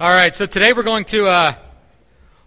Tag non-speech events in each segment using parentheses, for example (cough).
All right, so today we're going to uh,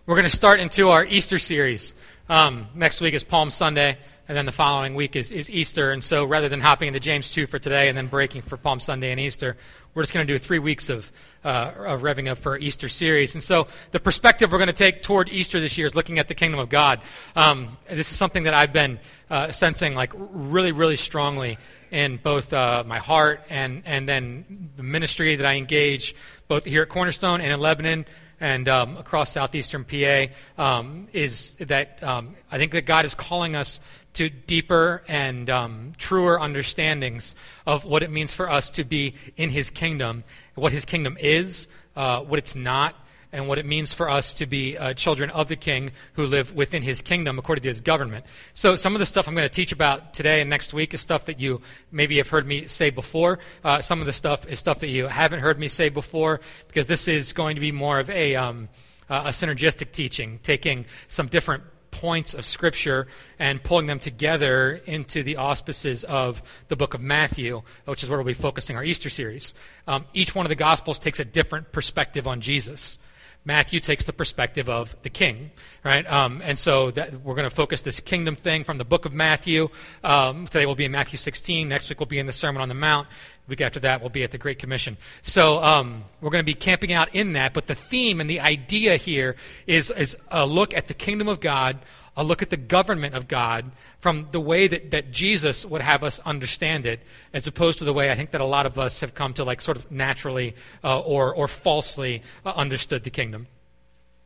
we're going to start into our Easter series. Um, next week is Palm Sunday, and then the following week is, is Easter. And so, rather than hopping into James two for today and then breaking for Palm Sunday and Easter, we're just going to do three weeks of uh, of revving up for Easter series. And so, the perspective we're going to take toward Easter this year is looking at the kingdom of God. Um, this is something that I've been uh, sensing like really, really strongly in both uh, my heart and, and then the ministry that I engage both here at Cornerstone and in Lebanon and um, across southeastern PA um, is that um, I think that God is calling us to deeper and um, truer understandings of what it means for us to be in His kingdom, what His kingdom is, uh, what it's not, and what it means for us to be uh, children of the King who live within his kingdom according to his government. So, some of the stuff I'm going to teach about today and next week is stuff that you maybe have heard me say before. Uh, some of the stuff is stuff that you haven't heard me say before because this is going to be more of a, um, a synergistic teaching, taking some different points of Scripture and pulling them together into the auspices of the book of Matthew, which is where we'll be focusing our Easter series. Um, each one of the Gospels takes a different perspective on Jesus. Matthew takes the perspective of the king, right? Um, and so that, we're going to focus this kingdom thing from the book of Matthew. Um, today we'll be in Matthew 16. Next week we'll be in the Sermon on the Mount. The week after that we'll be at the Great Commission. So um, we're going to be camping out in that. But the theme and the idea here is, is a look at the kingdom of God a look at the government of God from the way that, that Jesus would have us understand it, as opposed to the way I think that a lot of us have come to like sort of naturally uh, or, or falsely uh, understood the kingdom.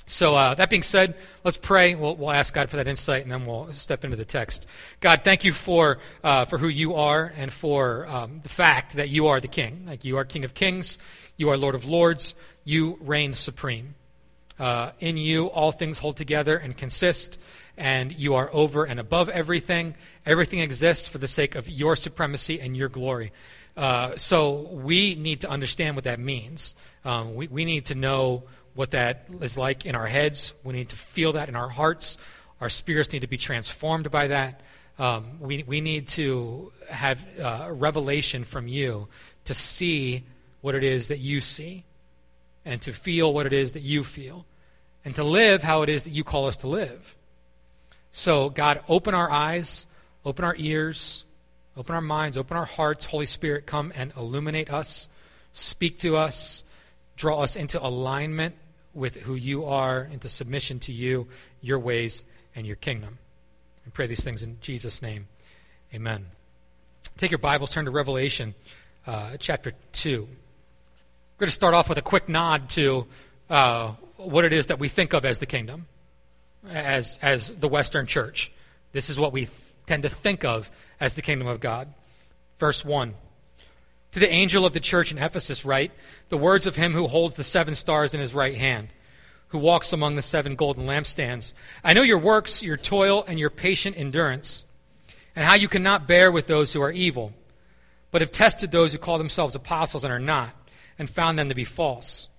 So, uh, that being said, let's pray. We'll, we'll, ask God for that insight, and then we'll step into the text. God, thank you for, uh, for who you are and for um, the fact that you are the King. Like you are King of Kings, you are Lord of Lords, you reign supreme. Uh, in you, all things hold together and consist and you are over and above everything. Everything exists for the sake of your supremacy and your glory. Uh, so we need to understand what that means. Um, we, we need to know what that is like in our heads. We need to feel that in our hearts. Our spirits need to be transformed by that. Um, we, we need to have uh, revelation from you to see what it is that you see and to feel what it is that you feel and to live how it is that you call us to live. So, God, open our eyes, open our ears, open our minds, open our hearts. Holy Spirit, come and illuminate us, speak to us, draw us into alignment with who you are, into submission to you, your ways, and your kingdom. I pray these things in Jesus' name. Amen. Take your Bibles, turn to Revelation uh, chapter 2. We're going to start off with a quick nod to uh, what it is that we think of as the kingdom as, as the Western church. This is what we tend to think of as the kingdom of God. Verse 1. To the angel of the church in Ephesus, write the words of him who holds the seven stars in his right hand, who walks among the seven golden lampstands. I know your works, your toil, and your patient endurance, and how you cannot bear with those who are evil, but have tested those who call themselves apostles and are not, and found them to be false.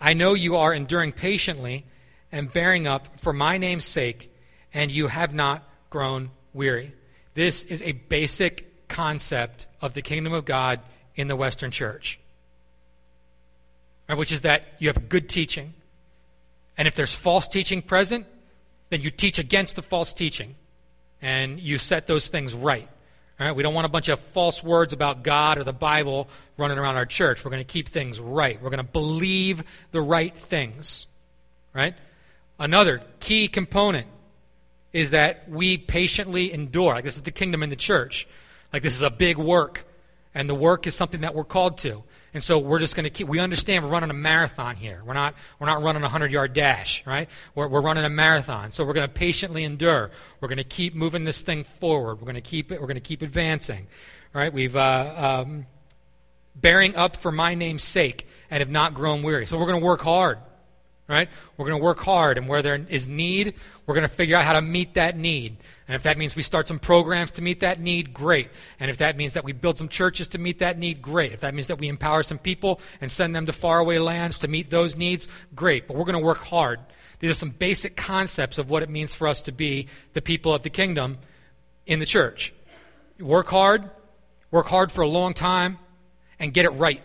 I know you are enduring patiently and bearing up for my name's sake, and you have not grown weary. This is a basic concept of the kingdom of God in the Western church, right, which is that you have good teaching. And if there's false teaching present, then you teach against the false teaching and you set those things right. Right, we don't want a bunch of false words about God or the Bible running around our church. We're going to keep things right. We're going to believe the right things. Right? Another key component is that we patiently endure. Like this is the kingdom in the church. Like this is a big work, and the work is something that we're called to. And so we're just going to keep. We understand we're running a marathon here. We're not. We're not running a hundred yard dash, right? We're, we're running a marathon. So we're going to patiently endure. We're going to keep moving this thing forward. We're going to keep it. We're going to keep advancing, right? We've uh, um, bearing up for my name's sake and have not grown weary. So we're going to work hard right? We're going to work hard, and where there is need, we're going to figure out how to meet that need. And if that means we start some programs to meet that need, great. And if that means that we build some churches to meet that need, great. If that means that we empower some people and send them to faraway lands to meet those needs, great. But we're going to work hard. These are some basic concepts of what it means for us to be the people of the kingdom in the church. Work hard, work hard for a long time, and get it right.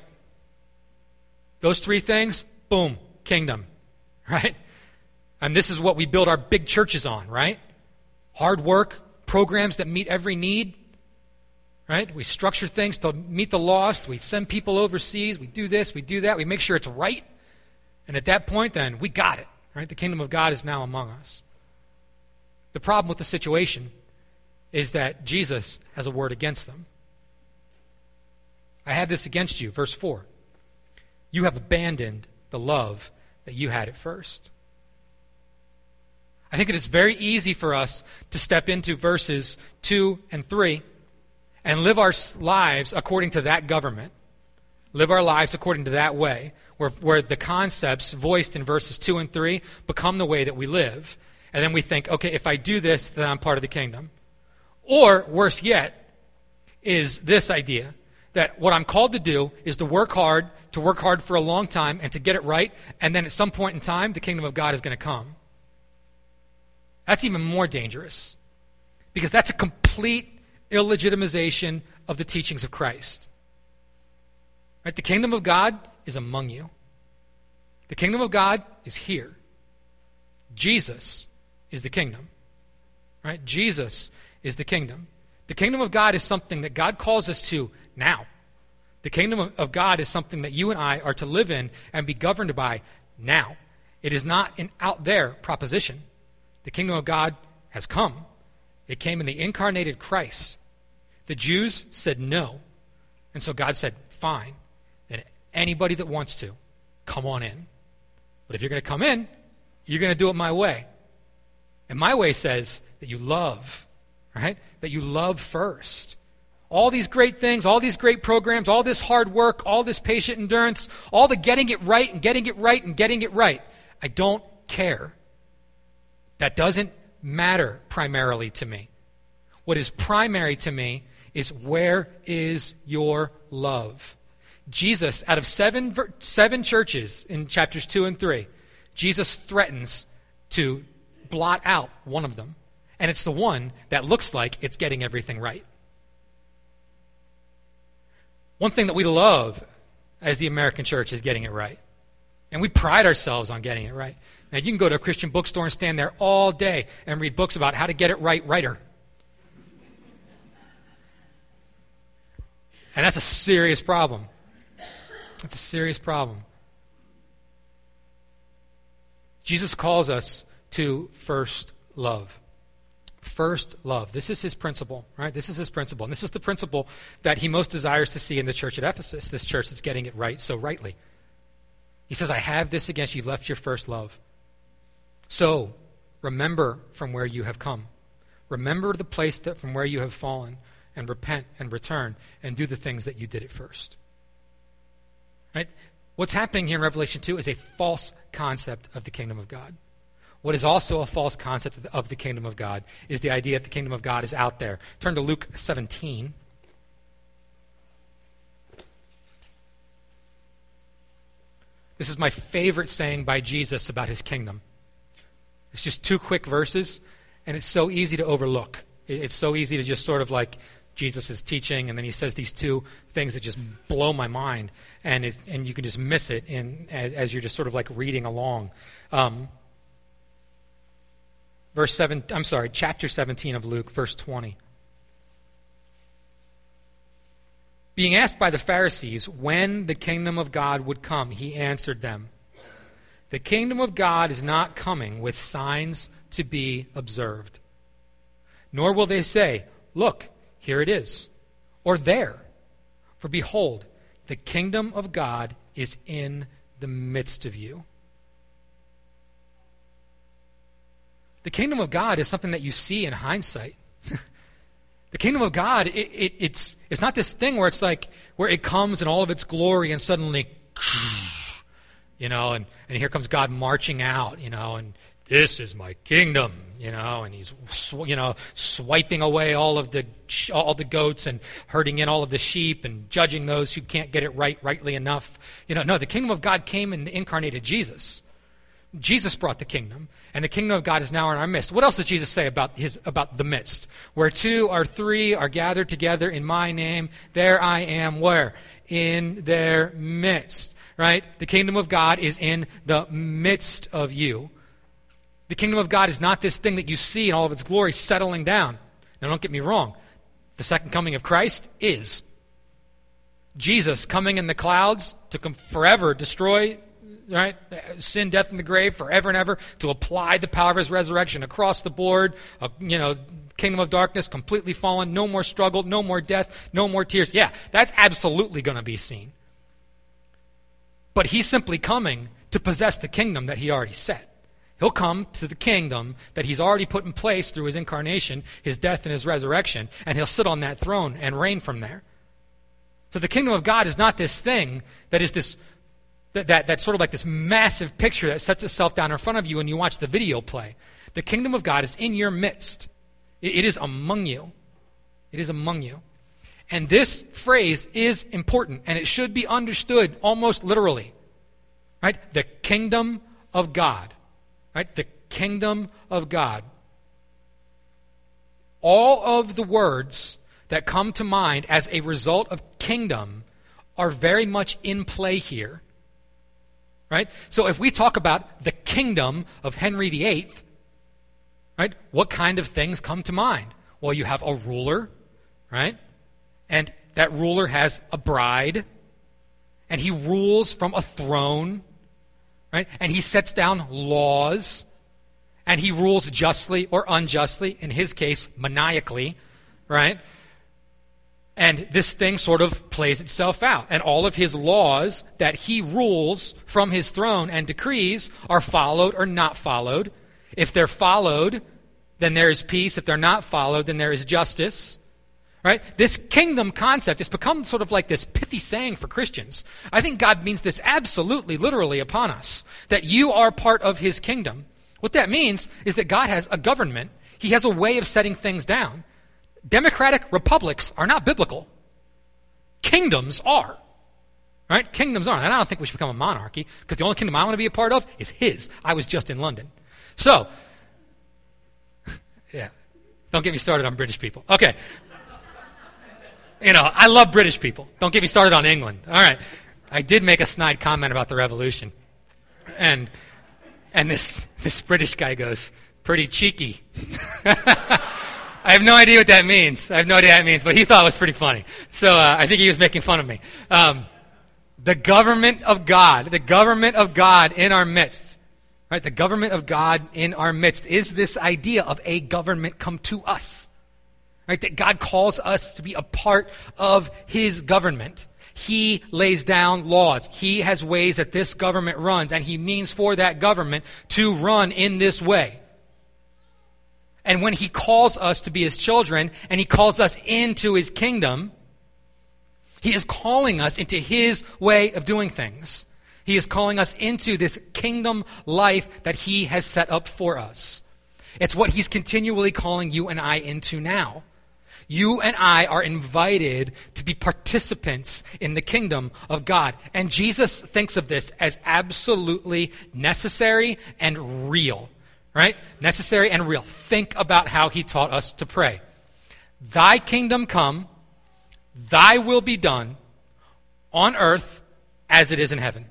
Those three things, boom kingdom, (laughs) right? And this is what we build our big churches on, right? Hard work, programs that meet every need, right? We structure things to meet the lost. We send people overseas. We do this, we do that. We make sure it's right. And at that point, then, we got it, right? The kingdom of God is now among us. The problem with the situation is that Jesus has a word against them. I have this against you, verse 4. You have abandoned the love that you had at first. I think it's very easy for us to step into verses 2 and 3 and live our lives according to that government, live our lives according to that way, where, where the concepts voiced in verses 2 and 3 become the way that we live. And then we think, okay, if I do this, then I'm part of the kingdom. Or, worse yet, is this idea that what I'm called to do is to work hard, to work hard for a long time, and to get it right, and then at some point in time, the kingdom of God is going to come. That's even more dangerous because that's a complete illegitimization of the teachings of Christ. Right? The kingdom of God is among you. The kingdom of God is here. Jesus is the kingdom. Right? Jesus is the kingdom. The kingdom of God is something that God calls us to now. The kingdom of God is something that you and I are to live in and be governed by now. It is not an out there proposition. The kingdom of God has come. It came in the incarnated Christ. The Jews said no. And so God said, fine. Then anybody that wants to, come on in. But if you're going to come in, you're going to do it my way. And my way says that you love, right? That you love first. All these great things, all these great programs, all this hard work, all this patient endurance, all the getting it right and getting it right and getting it right. I don't care. That doesn't matter primarily to me. What is primary to me is where is your love? Jesus, out of seven, seven churches in chapters 2 and 3, Jesus threatens to blot out one of them. And it's the one that looks like it's getting everything right. One thing that we love as the American church is getting it right. And we pride ourselves on getting it right. Now, you can go to a Christian bookstore and stand there all day and read books about how to get it right, writer. And that's a serious problem. That's a serious problem. Jesus calls us to first love. First love. This is his principle, right? This is his principle. And this is the principle that he most desires to see in the church at Ephesus, this church that's getting it right so rightly. He says, I have this against you. You've left your first love. So, remember from where you have come. Remember the place that, from where you have fallen, and repent and return and do the things that you did at first. Right? What's happening here in Revelation 2 is a false concept of the kingdom of God. What is also a false concept of the kingdom of God is the idea that the kingdom of God is out there. Turn to Luke 17. This is my favorite saying by Jesus about his kingdom. It's just two quick verses, and it's so easy to overlook. It's so easy to just sort of like Jesus is teaching, and then he says these two things that just blow my mind, and and you can just miss it in as, as, you're just sort of like reading along. Um, verse seven. I'm sorry, chapter 17 of Luke, verse 20. Being asked by the Pharisees when the kingdom of God would come, he answered them. The kingdom of God is not coming with signs to be observed. Nor will they say, Look, here it is, or there. For behold, the kingdom of God is in the midst of you. The kingdom of God is something that you see in hindsight. (laughs) the kingdom of God, it, it, it's, it's not this thing where it's like, where it comes in all of its glory and suddenly (sniffs) you know, and, and here comes God marching out, you know, and this is my kingdom, you know, and he's, sw- you know, swiping away all of the sh- all the goats and herding in all of the sheep and judging those who can't get it right rightly enough. You know, no, the kingdom of God came in the incarnated Jesus. Jesus brought the kingdom, and the kingdom of God is now in our midst. What else does Jesus say about his about the midst? Where two or three are gathered together in my name, there I am. Where? In their midst right? The kingdom of God is in the midst of you. The kingdom of God is not this thing that you see in all of its glory settling down. Now, don't get me wrong. The second coming of Christ is. Jesus coming in the clouds to forever destroy right? Sin, death, and the grave forever and ever to apply the power of his resurrection across the board. Uh, you know, kingdom of darkness completely fallen, no more struggle, no more death, no more tears. Yeah, that's absolutely going to be seen. But he's simply coming to possess the kingdom that he already set. He'll come to the kingdom that he's already put in place through his incarnation, his death, and his resurrection, and he'll sit on that throne and reign from there. So the kingdom of God is not this thing that is this that, that, that's sort of like this massive picture that sets itself down in front of you and you watch the video play. The kingdom of God is in your midst. it, it is among you. It is among you. And this phrase is important and it should be understood almost literally. Right? The kingdom of God. Right? The kingdom of God. All of the words that come to mind as a result of kingdom are very much in play here. Right? So if we talk about the kingdom of Henry VIII, right, what kind of things come to mind? Well, you have a ruler, right? And that ruler has a bride, and he rules from a throne, right? And he sets down laws, and he rules justly or unjustly, in his case, maniacally, right? And this thing sort of plays itself out. And all of his laws that he rules from his throne and decrees are followed or not followed. If they're followed, then there is peace. If they're not followed, then there is justice. Right? This kingdom concept has become sort of like this pithy saying for Christians. I think God means this absolutely, literally upon us. That you are part of his kingdom. What that means is that God has a government. He has a way of setting things down. Democratic republics are not biblical. Kingdoms are. Right? Kingdoms are. And I don't think we should become a monarchy because the only kingdom I want to be a part of is his. I was just in London. So, (laughs) yeah. Don't get me started on British people. Okay. You know, I love British people. Don't get me started on England. All right. I did make a snide comment about the revolution. And and this this British guy goes, pretty cheeky. (laughs) I have no idea what that means. I have no idea what that means, but he thought it was pretty funny. So uh, I think he was making fun of me. Um, the government of God, the government of God in our midst, right? The government of God in our midst is this idea of a government come to us, right? That God calls us to be a part of His government. He lays down laws. He has ways that this government runs, and He means for that government to run in this way. And when he calls us to be his children and he calls us into his kingdom, he is calling us into his way of doing things. He is calling us into this kingdom life that he has set up for us. It's what he's continually calling you and I into now. You and I are invited to be participants in the kingdom of God. And Jesus thinks of this as absolutely necessary and real right? Necessary and real. Think about how he taught us to pray. Thy kingdom come, thy will be done on earth as it is in heaven.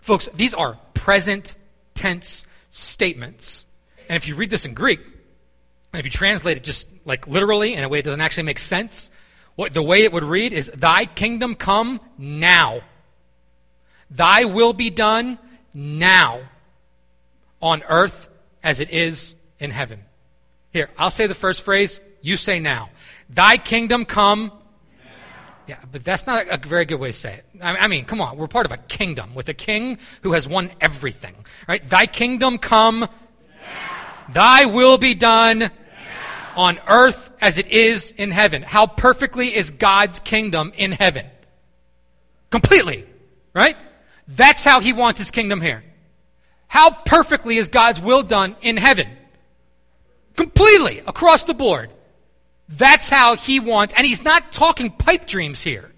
Folks, these are present tense statements. And if you read this in Greek, and if you translate it just like literally in a way that doesn't actually make sense, what the way it would read is thy kingdom come now. Thy will be done now on earth as it is in heaven. Here, I'll say the first phrase, you say now. Thy kingdom come. Yeah, but that's not a, very good way to say it. I mean, come on, we're part of a kingdom with a king who has won everything, right? Thy kingdom come. Now. Thy will be done now. on earth as it is in heaven. How perfectly is God's kingdom in heaven? Completely, right? That's how he wants his kingdom here. How perfectly is God's will done in heaven? Completely, across the board. That's how he wants, and he's not talking pipe dreams here.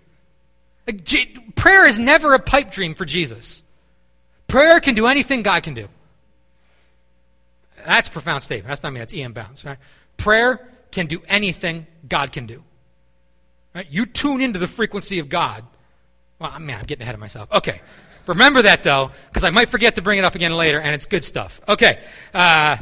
Prayer is never a pipe dream for Jesus. Prayer can do anything God can do. That's a profound statement. That's not me, that's E.M. Bounds. Right? Prayer can do anything God can do. Right? You tune into the frequency of God. Well, I mean, I'm getting ahead of myself. Okay. Remember that, though, because I might forget to bring it up again later, and it's good stuff. Okay. Uh,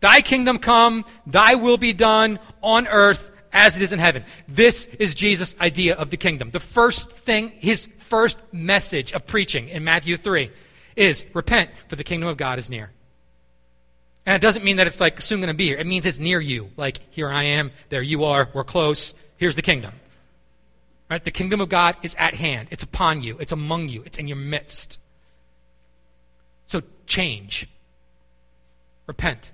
thy kingdom come, thy will be done on earth as it is in heaven. This is Jesus' idea of the kingdom. The first thing, his first message of preaching in Matthew 3 is repent, for the kingdom of God is near. And it doesn't mean that it's like soon going to be here. It means it's near you. Like, here I am, there you are, we're close, here's the kingdom. Right? The kingdom of God is at hand. It's upon you. It's among you. It's in your midst. So change. Repent.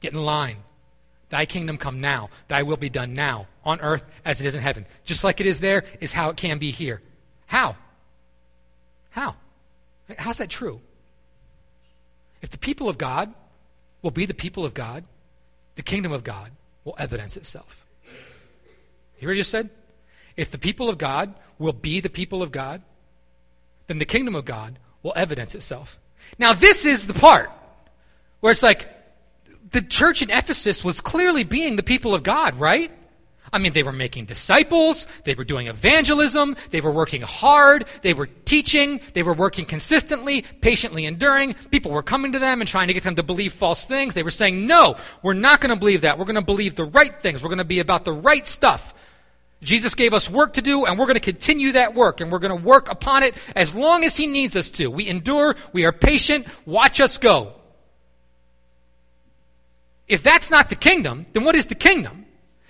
Get in line. Thy kingdom come now. Thy will be done now, on earth as it is in heaven. Just like it is there, is how it can be here. How? How? How's that true? If the people of God will be the people of God, the kingdom of God will evidence itself. You hear what I just said? If the people of God will be the people of God, then the kingdom of God will evidence itself. Now, this is the part where it's like the church in Ephesus was clearly being the people of God, right? I mean, they were making disciples, they were doing evangelism, they were working hard, they were teaching, they were working consistently, patiently enduring. People were coming to them and trying to get them to believe false things. They were saying, No, we're not going to believe that. We're going to believe the right things. We're going to be about the right stuff. Jesus gave us work to do, and we're going to continue that work, and we're going to work upon it as long as He needs us to. We endure, we are patient, watch us go. If that's not the kingdom, then what is the kingdom?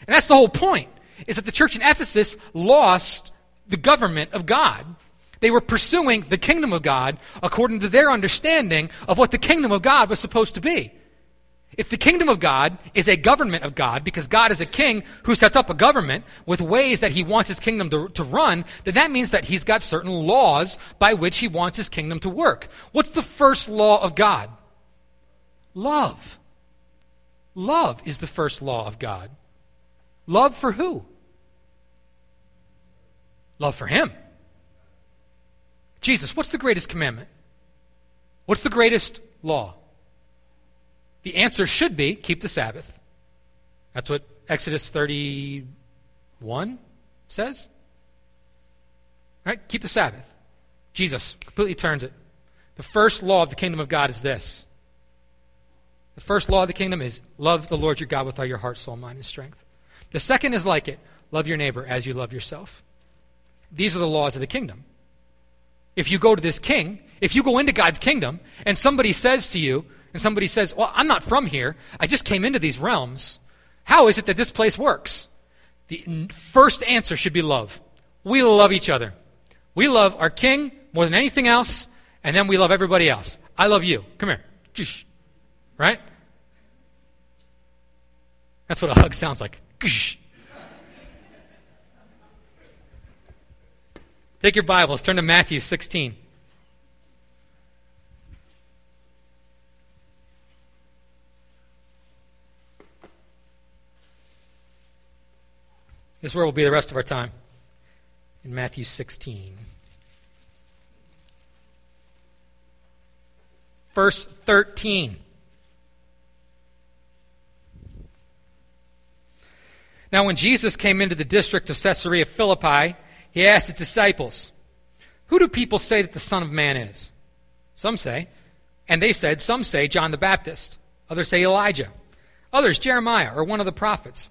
And that's the whole point, is that the church in Ephesus lost the government of God. They were pursuing the kingdom of God according to their understanding of what the kingdom of God was supposed to be. If the kingdom of God is a government of God, because God is a king who sets up a government with ways that he wants his kingdom to, to, run, then that means that he's got certain laws by which he wants his kingdom to work. What's the first law of God? Love. Love is the first law of God. Love for who? Love for him. Jesus, what's the greatest commandment? What's the greatest law? The answer should be keep the Sabbath. That's what Exodus 31 says. Right? Keep the Sabbath. Jesus completely turns it. The first law of the kingdom of God is this. The first law of the kingdom is love the Lord your God with all your heart, soul, mind, and strength. The second is like it love your neighbor as you love yourself. These are the laws of the kingdom. If you go to this king, if you go into God's kingdom and somebody says to you, and somebody says, Well, I'm not from here, I just came into these realms, how is it that this place works? The first answer should be love. We love each other. We love our king more than anything else, and then we love everybody else. I love you. Come here. Right? That's what a hug sounds like. Take your Bibles, turn to Matthew 16. This is where we'll be the rest of our time. In Matthew 16. Verse 13. Now, when Jesus came into the district of Caesarea Philippi, he asked his disciples, Who do people say that the Son of Man is? Some say, and they said, Some say John the Baptist. Others say Elijah. Others, Jeremiah or one of the prophets.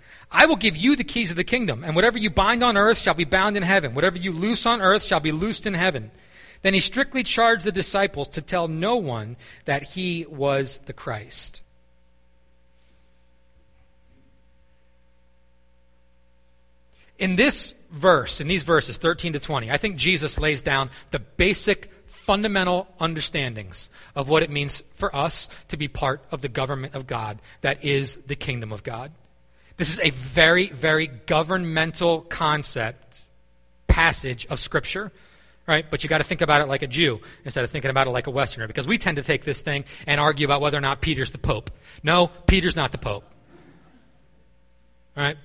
I will give you the keys of the kingdom, and whatever you bind on earth shall be bound in heaven. Whatever you loose on earth shall be loosed in heaven. Then he strictly charged the disciples to tell no one that he was the Christ. In this verse, in these verses, 13 to 20, I think Jesus lays down the basic fundamental understandings of what it means for us to be part of the government of God that is the kingdom of God. This is a very, very governmental concept passage of Scripture. right? But you got to think about it like a Jew instead of thinking about it like a Westerner because we tend to take this thing and argue about whether or not Peter's the Pope. No, Peter's not the Pope. All right?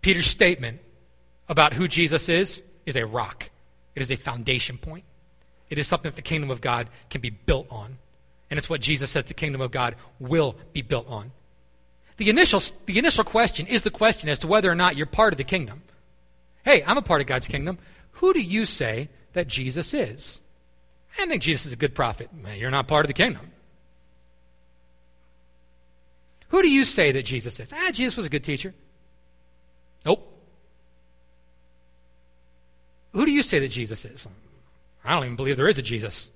Peter's statement about who Jesus is is a rock, it is a foundation point. It is something that the kingdom of God can be built on. And it's what Jesus says the kingdom of God will be built on. The initial, the initial question is the question as to whether or not you're part of the kingdom. Hey, I'm a part of God's kingdom. Who do you say that Jesus is? I think Jesus is a good prophet. You're not part of the kingdom. Who do you say that Jesus is? Ah, Jesus was a good teacher. Nope. Who do you say that Jesus is? I don't even believe there is a Jesus.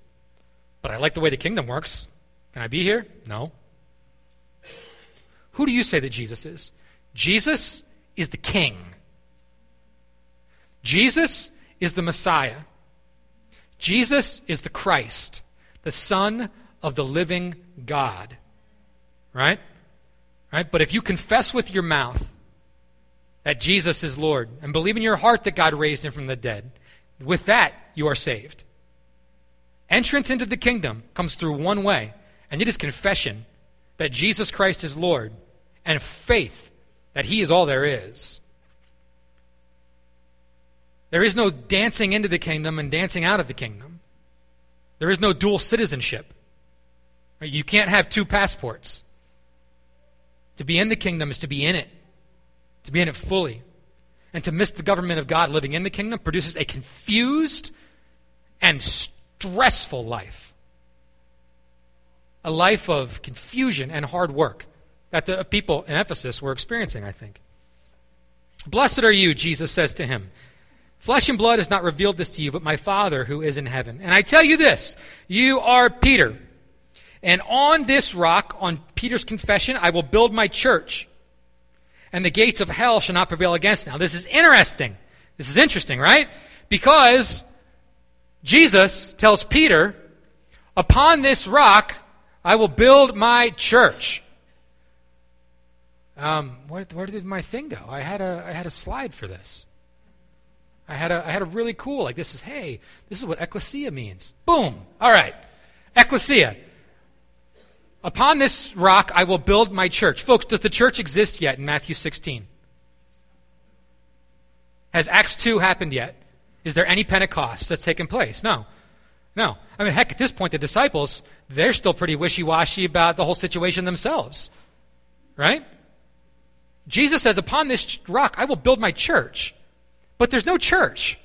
But I like the way the kingdom works. Can I be here? No. Who do you say that Jesus is? Jesus is the king. Jesus is the Messiah. Jesus is the Christ, the Son of the living God. Right? Right? But if you confess with your mouth that Jesus is Lord and believe in your heart that God raised him from the dead, with that you are saved. Entrance into the kingdom comes through one way, and it is confession that Jesus Christ is Lord and faith that he is all there is. There is no dancing into the kingdom and dancing out of the kingdom. There is no dual citizenship. You can't have two passports. To be in the kingdom is to be in it, to be in it fully. And to miss the government of God living in the kingdom produces a confused and stressful life. A life of confusion and hard work that the people in Ephesus were experiencing, I think. Blessed are you, Jesus says to him. Flesh and blood has not revealed this to you, but my Father who is in heaven. And I tell you this you are Peter and on this rock, on Peter's confession, I will build my church, and the gates of hell shall not prevail against it. Now, this is interesting. This is interesting, right? Because Jesus tells Peter, Upon this rock, I will build my church. Um, where, where, did my thing go? I had a, I had a slide for this. I had a, I had a really cool, like, this is, hey, this is what ecclesia means. Boom. All right. Ecclesia. Upon this rock I will build my church. Folks, does the church exist yet in Matthew 16? Has Acts 2 happened yet? Is there any Pentecost that's taken place? No. No. I mean, heck, at this point, the disciples, they're still pretty wishy washy about the whole situation themselves. Right? Jesus says, Upon this rock I will build my church. But there's no church.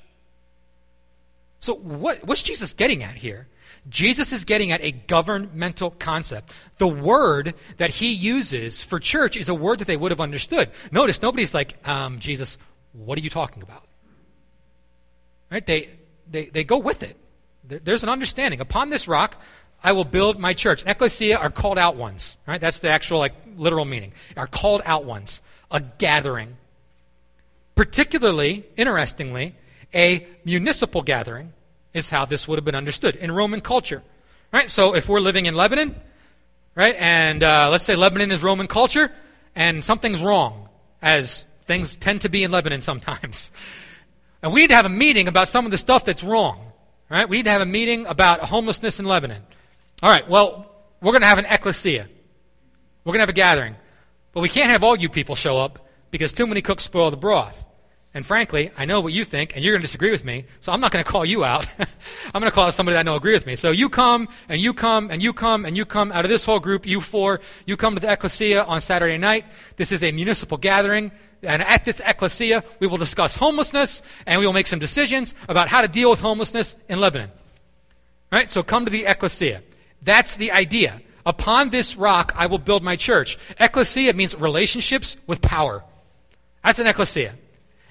So, what, what's Jesus getting at here? Jesus is getting at a governmental concept. The word that he uses for church is a word that they would have understood. Notice, nobody's like, um, Jesus, what are you talking about? Right? They, they, they go with it. There, there's an understanding. Upon this rock, I will build my church. Ecclesia are called out ones. Right? That's the actual, like, literal meaning. Are called out ones. A gathering. Particularly, interestingly, a municipal gathering is how this would have been understood in Roman culture. Right? So if we're living in Lebanon, right, and uh, let's say Lebanon is Roman culture, and something's wrong, as things tend to be in Lebanon sometimes. (laughs) And we need to have a meeting about some of the stuff that's wrong. Right? We need to have a meeting about homelessness in Lebanon. All right, well, we're going to have an ecclesia. We're going to have a gathering. But we can't have all you people show up because too many cooks spoil the broth. And frankly, I know what you think, and you're going to disagree with me, so I'm not going to call you out. (laughs) I'm going to call out somebody that I know agree with me. So you come, and you come, and you come, and you come out of this whole group, you four, you come to the ecclesia on Saturday night. This is a municipal gathering. And at this ecclesia, we will discuss homelessness, and we will make some decisions about how to deal with homelessness in Lebanon. Right? So come to the ecclesia. That's the idea. Upon this rock, I will build my church. Ecclesia means relationships with power. That's an ecclesia.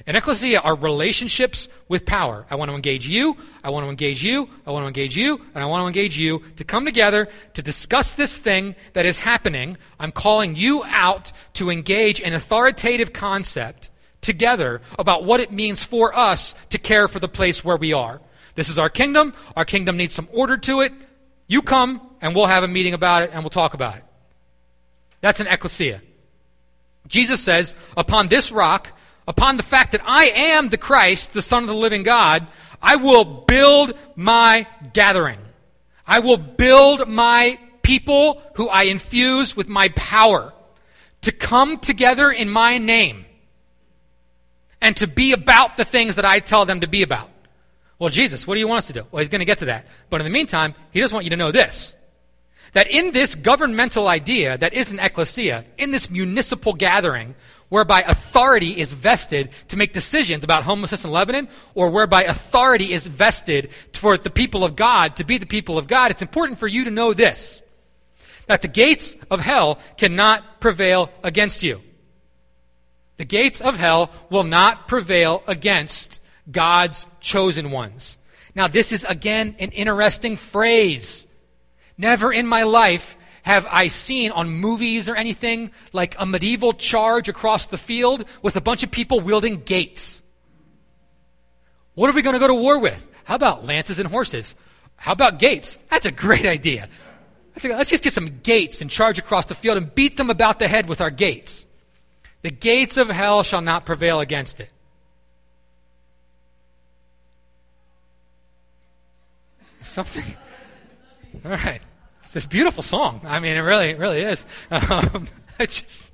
An ecclesia are relationships with power. I want to engage you, I want to engage you, I want to engage you, and I want to engage you to come together to discuss this thing that is happening. I'm calling you out to engage an authoritative concept together about what it means for us to care for the place where we are. This is our kingdom. Our kingdom needs some order to it. You come, and we'll have a meeting about it, and we'll talk about it. That's an ecclesia. Jesus says, Upon this rock, upon the fact that I am the Christ, the Son of the living God, I will build my gathering. I will build my people who I infuse with my power to come together in my name and to be about the things that I tell them to be about. Well, Jesus, what do you want us to do? Well, he's going to get to that. But in the meantime, he does want you to know this that in this governmental idea that is an ecclesia, in this municipal gathering, whereby authority is vested to make decisions about homelessness in Lebanon, or whereby authority is vested for the people of God to be the people of God, it's important for you to know this that the gates of hell cannot prevail against you. The gates of hell will not prevail against God's chosen ones. Now, this is again an interesting phrase. Never in my life have I seen on movies or anything like a medieval charge across the field with a bunch of people wielding gates. What are we going to go to war with? How about lances and horses? How about gates? That's a great idea. Let's just get some gates and charge across the field and beat them about the head with our gates. The gates of hell shall not prevail against it. Something. (laughs) All right. It's this beautiful song. I mean, it really, it really is. (laughs) Um, it's just,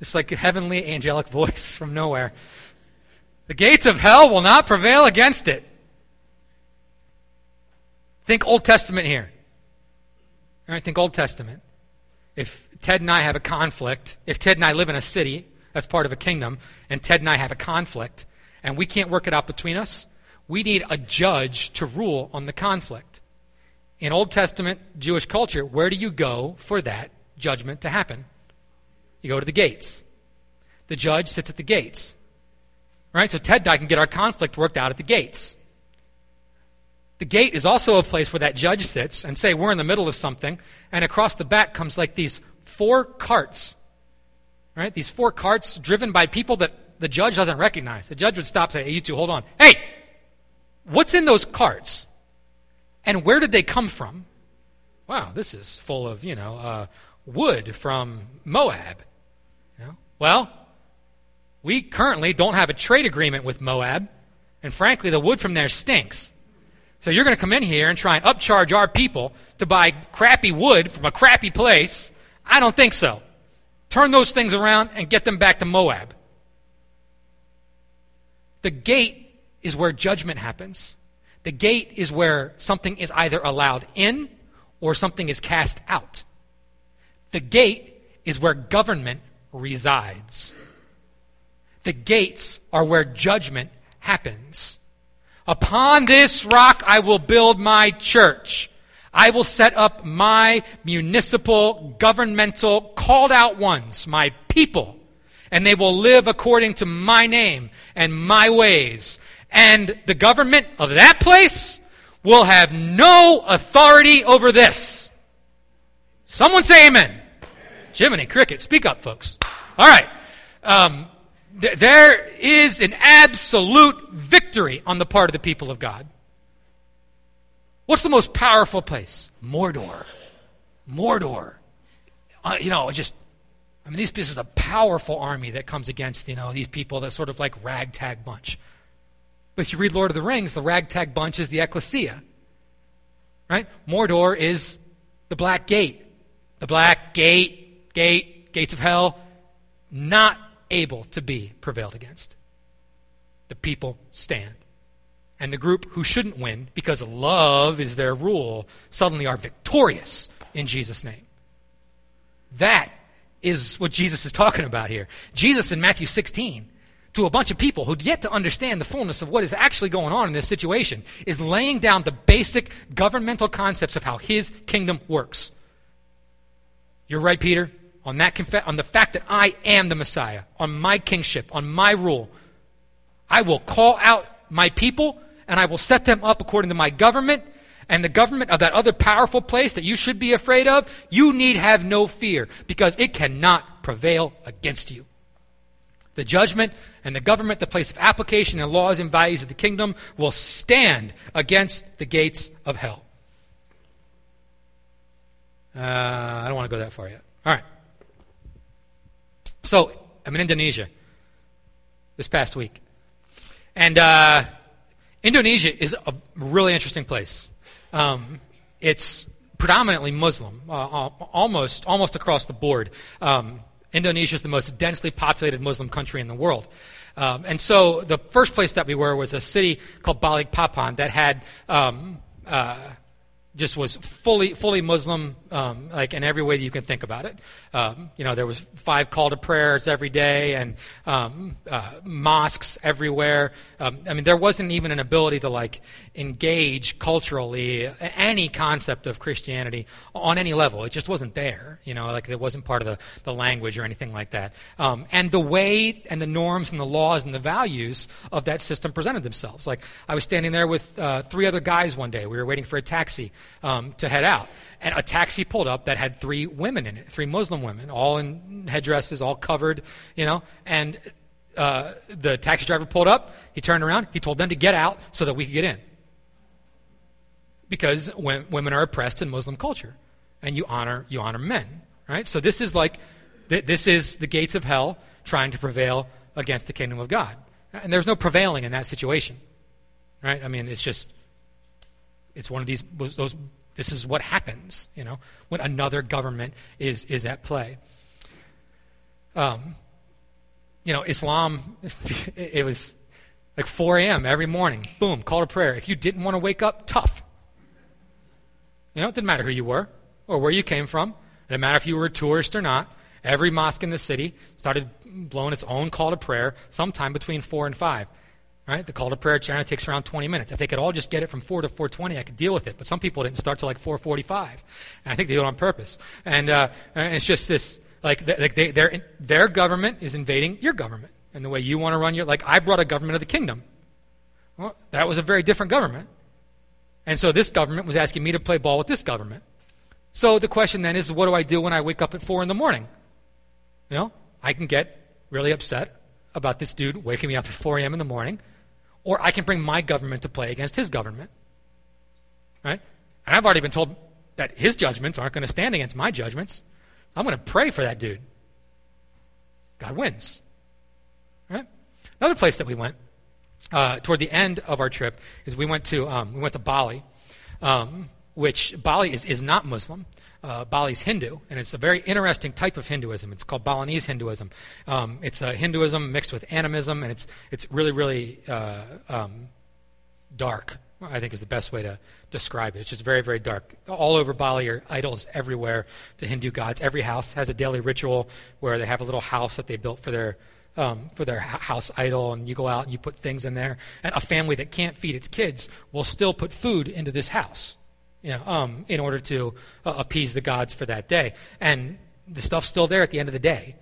it's like a heavenly angelic voice from nowhere. The gates of hell will not prevail against it. Think Old Testament here. All right, think Old Testament. If Ted and I have a conflict, if Ted and I live in a city that's part of a kingdom, and Ted and I have a conflict, and we can't work it out between us, we need a judge to rule on the conflict. In Old Testament Jewish culture, where do you go for that judgment to happen? You go to the gates. The judge sits at the gates. Right? So Ted and I can get our conflict worked out at the gates. The gate is also a place where that judge sits and say, We're in the middle of something, and across the back comes like these four carts. Right? These four carts driven by people that the judge doesn't recognize. The judge would stop and say, Hey, you two, hold on. Hey! What's in those carts? And where did they come from? Wow, this is full of, you know, uh, wood from Moab. You know? Well, we currently don't have a trade agreement with Moab, and frankly, the wood from there stinks. So you're going to come in here and try and upcharge our people to buy crappy wood from a crappy place? I don't think so. Turn those things around and get them back to Moab. The gate is where judgment happens. The gate is where something is either allowed in or something is cast out. The gate is where government resides. The gates are where judgment happens. Upon this rock I will build my church. I will set up my municipal, governmental, called out ones, my people, and they will live according to my name and my ways. And the government of that place will have no authority over this. Someone say amen. amen. Jiminy Cricket, speak up, folks. All right. Um, th- there is an absolute victory on the part of the people of God. What's the most powerful place? Mordor. Mordor. Uh, you know, just, I mean, these this is a powerful army that comes against, you know, these people that sort of like ragtag bunch. But if you read Lord of the Rings, the ragtag bunch is the ecclesia. Right? Mordor is the black gate. The black gate, gate, gates of hell, not able to be prevailed against. The people stand. And the group who shouldn't win, because love is their rule, suddenly are victorious in Jesus' name. That is what Jesus is talking about here. Jesus in Matthew 16, to a bunch of people who'd yet to understand the fullness of what is actually going on in this situation, is laying down the basic governmental concepts of how his kingdom works. You're right, Peter on, that conf- on the fact that I am the Messiah, on my kingship, on my rule. I will call out my people and I will set them up according to my government and the government of that other powerful place that you should be afraid of. You need have no fear because it cannot prevail against you. The judgment and the government, the place of application and laws and values of the kingdom, will stand against the gates of hell. Uh, I don't want to go that far yet. All right. So I'm in Indonesia. this past week. And uh, Indonesia is a really interesting place. Um, it's predominantly Muslim, uh, almost almost across the board. Um, Indonesia is the most densely populated Muslim country in the world. Um, and so the first place that we were was a city called Balikpapan that had um, uh, just was fully fully Muslim, um, like in every way that you can think about it. Um, you know, there was five call to prayers every day, and um, uh, mosques everywhere. Um, I mean, there wasn't even an ability to like engage culturally any concept of Christianity on any level. It just wasn't there. You know, like it wasn't part of the, the language or anything like that. Um, and the way and the norms and the laws and the values of that system presented themselves. Like I was standing there with uh, three other guys one day. We were waiting for a taxi um, to head out. And a taxi pulled up that had three women in it, three Muslim women, all in headdresses, all covered, you know. And uh, the taxi driver pulled up. He turned around. He told them to get out so that we could get in. Because women are oppressed in Muslim culture, and you honor you honor men, right? So this is like th- this is the gates of hell trying to prevail against the kingdom of God, and there's no prevailing in that situation, right? I mean, it's just it's one of these those this is what happens, you know, when another government is is at play. Um, you know, Islam, (laughs) it was like 4 a.m. every morning. Boom, call to prayer. If you didn't want to wake up, tough. You know, it didn't matter who you were or where you came from. It didn't matter if you were a tourist or not. Every mosque in the city started blowing its own call to prayer sometime between 4 and 5. Right? The call to prayer generally takes around 20 minutes. If they could all just get it from 4 to 4:20, I could deal with it. But some people didn't start till like 4:45, and I think they do it on purpose. And, uh, and it's just this like, like they, their their government is invading your government, and the way you want to run your like I brought a government of the kingdom. Well, that was a very different government, and so this government was asking me to play ball with this government. So the question then is, what do I do when I wake up at four in the morning? You know, I can get really upset about this dude waking me up at 4 a.m. in the morning or I can bring my government to play against his government. Right? And I've already been told that his judgments aren't going to stand against my judgments. I'm going to pray for that dude. God wins. Right? Another place that we went uh, toward the end of our trip is we went to um, we went to Bali, um, which Bali is, is not Muslim uh, Bali's Hindu, and it's a very interesting type of Hinduism. It's called Balinese Hinduism. Um, it's a Hinduism mixed with animism, and it's it's really really uh, um, dark. I think is the best way to describe it. It's just very very dark. All over Bali are idols everywhere to Hindu gods. Every house has a daily ritual where they have a little house that they built for their um, for their house idol, and you go out and you put things in there. And a family that can't feed its kids will still put food into this house you know, um, in order to uh, appease the gods for that day. And the stuff's still there at the end of the day.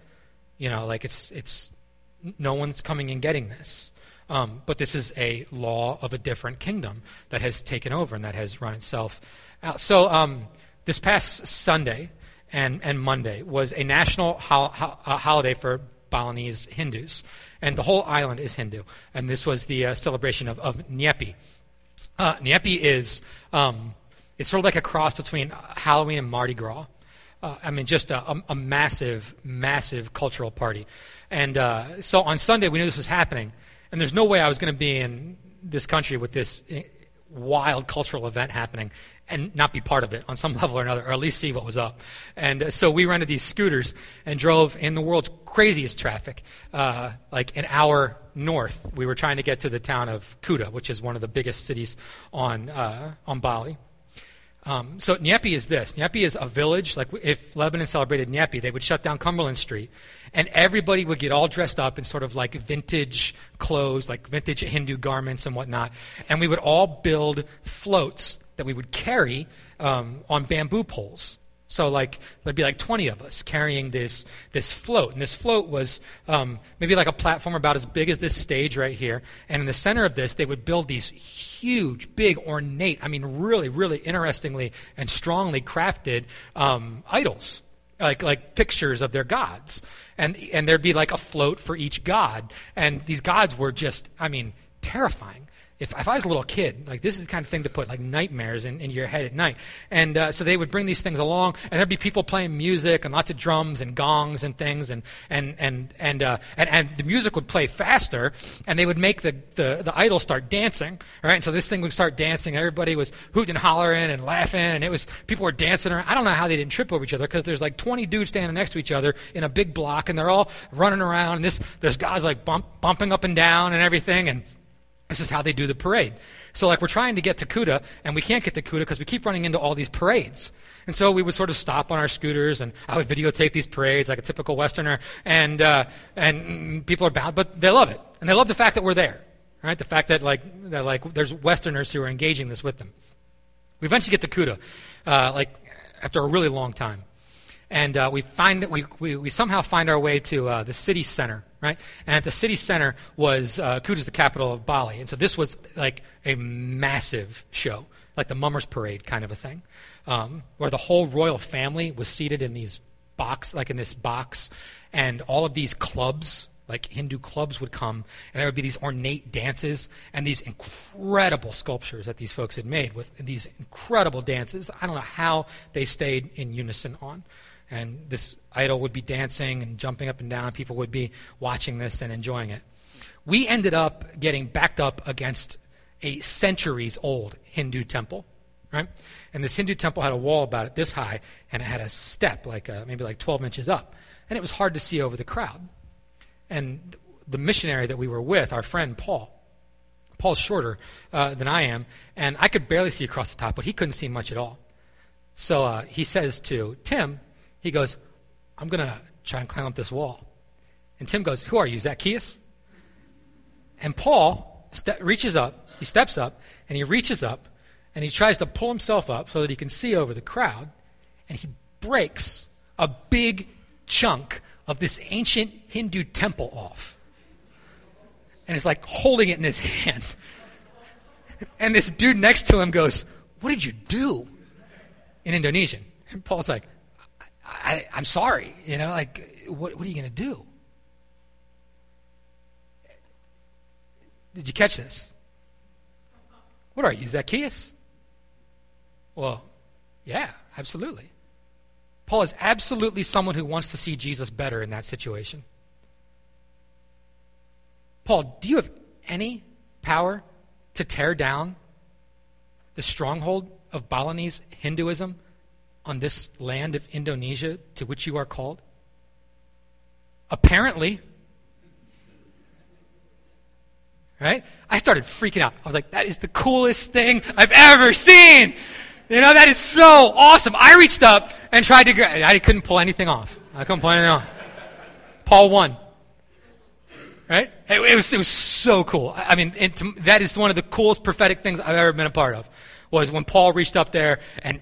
You know, like it's it's no one's coming and getting this. Um, but this is a law of a different kingdom that has taken over and that has run itself out. So um, this past Sunday and, and Monday was a national ho- ho- holiday for Balinese Hindus. And the whole island is Hindu. And this was the uh, celebration of, of Nyepi. Uh, is um, it's sort of like a cross between Halloween and Mardi Gras. Uh, I mean, just a, a, a, massive, massive cultural party. And uh, so on Sunday, we knew this was happening. And there's no way I was going to be in this country with this wild cultural event happening and not be part of it on some (laughs) level or another, or at least see what was up. And uh, so we rented these scooters and drove in the world's craziest traffic, uh, like an hour north. We were trying to get to the town of Kuta, which is one of the biggest cities on, uh, on Bali. Um, so Nyepi is this. Nyepi is a village. Like if Lebanon celebrated Nyepi, they would shut down Cumberland Street, and everybody would get all dressed up in sort of like vintage clothes, like vintage Hindu garments and whatnot, and we would all build floats that we would carry um, on bamboo poles. So like there'd be like 20 of us carrying this this float, and this float was um, maybe like a platform about as big as this stage right here. And in the center of this, they would build these huge, big, ornate, I mean, really, really interestingly and strongly crafted um, idols, like like pictures of their gods, and and there'd be like a float for each god, and these gods were just, I mean, terrifying if, if I was a little kid, like this is the kind of thing to put like nightmares in, in your head at night. And uh, so they would bring these things along, and there'd be people playing music and lots of drums and gongs and things, and and and and uh, and, and the music would play faster, and they would make the, the the idol start dancing, right? And so this thing would start dancing, and everybody was hooting and hollering and laughing, and it was people were dancing around. I don't know how they didn't trip over each other because there's like 20 dudes standing next to each other in a big block, and they're all running around. And this there's guys like bump, bumping up and down and everything, and this is how they do the parade. So, like, we're trying to get to Kuta, and we can't get to Kuta because we keep running into all these parades. And so we would sort of stop on our scooters, and I would videotape these parades like a typical Westerner, and, uh, and people are bound, but they love it. And they love the fact that we're there, right? The fact that, like, that, like there's Westerners who are engaging this with them. We eventually get to Kuta, uh, like, after a really long time. And uh, we, find, we, we, we somehow find our way to uh, the city center right? And at the city center was uh, Kuta's the capital of Bali, and so this was like a massive show, like the Mummers Parade kind of a thing, um, where the whole royal family was seated in these box, like in this box, and all of these clubs. Like Hindu clubs would come, and there would be these ornate dances and these incredible sculptures that these folks had made with these incredible dances. I don't know how they stayed in unison on. And this idol would be dancing and jumping up and down. People would be watching this and enjoying it. We ended up getting backed up against a centuries old Hindu temple, right? And this Hindu temple had a wall about it this high, and it had a step, like uh, maybe like 12 inches up. And it was hard to see over the crowd. And the missionary that we were with, our friend Paul, Paul's shorter uh, than I am, and I could barely see across the top, but he couldn't see much at all. So uh, he says to Tim, he goes, I'm going to try and climb up this wall. And Tim goes, Who are you, Zacchaeus? And Paul ste- reaches up, he steps up, and he reaches up, and he tries to pull himself up so that he can see over the crowd, and he breaks a big chunk of this ancient Hindu temple off. And he's like holding it in his (laughs) hand. And this dude next to him goes, What did you do? In Indonesian. And Paul's like, I, am sorry. You know, like, what, what are you going to do? Did you catch this? What are you, Zacchaeus? Well, yeah, absolutely. Paul is absolutely someone who wants to see Jesus better in that situation. Paul, do you have any power to tear down the stronghold of Balinese Hinduism on this land of Indonesia to which you are called? Apparently. Right? I started freaking out. I was like, that is the coolest thing I've ever seen. You know, that is so awesome. I reached up and tried to grab I couldn't pull anything off. I couldn't pull anything off. Paul won. Right? It, was, it was so cool. I mean, that is one of the coolest prophetic things I've ever been a part of. Was when Paul reached up there and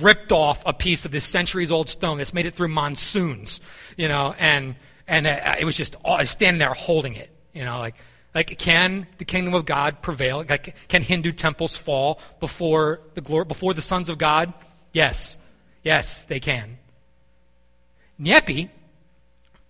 ripped off a piece of this centuries old stone that's made it through monsoons, you know, and, and uh, it was just uh, standing there holding it, you know, like, like can the kingdom of God prevail? Like, can Hindu temples fall before the glory, before the sons of God? Yes, yes, they can. Nyepi,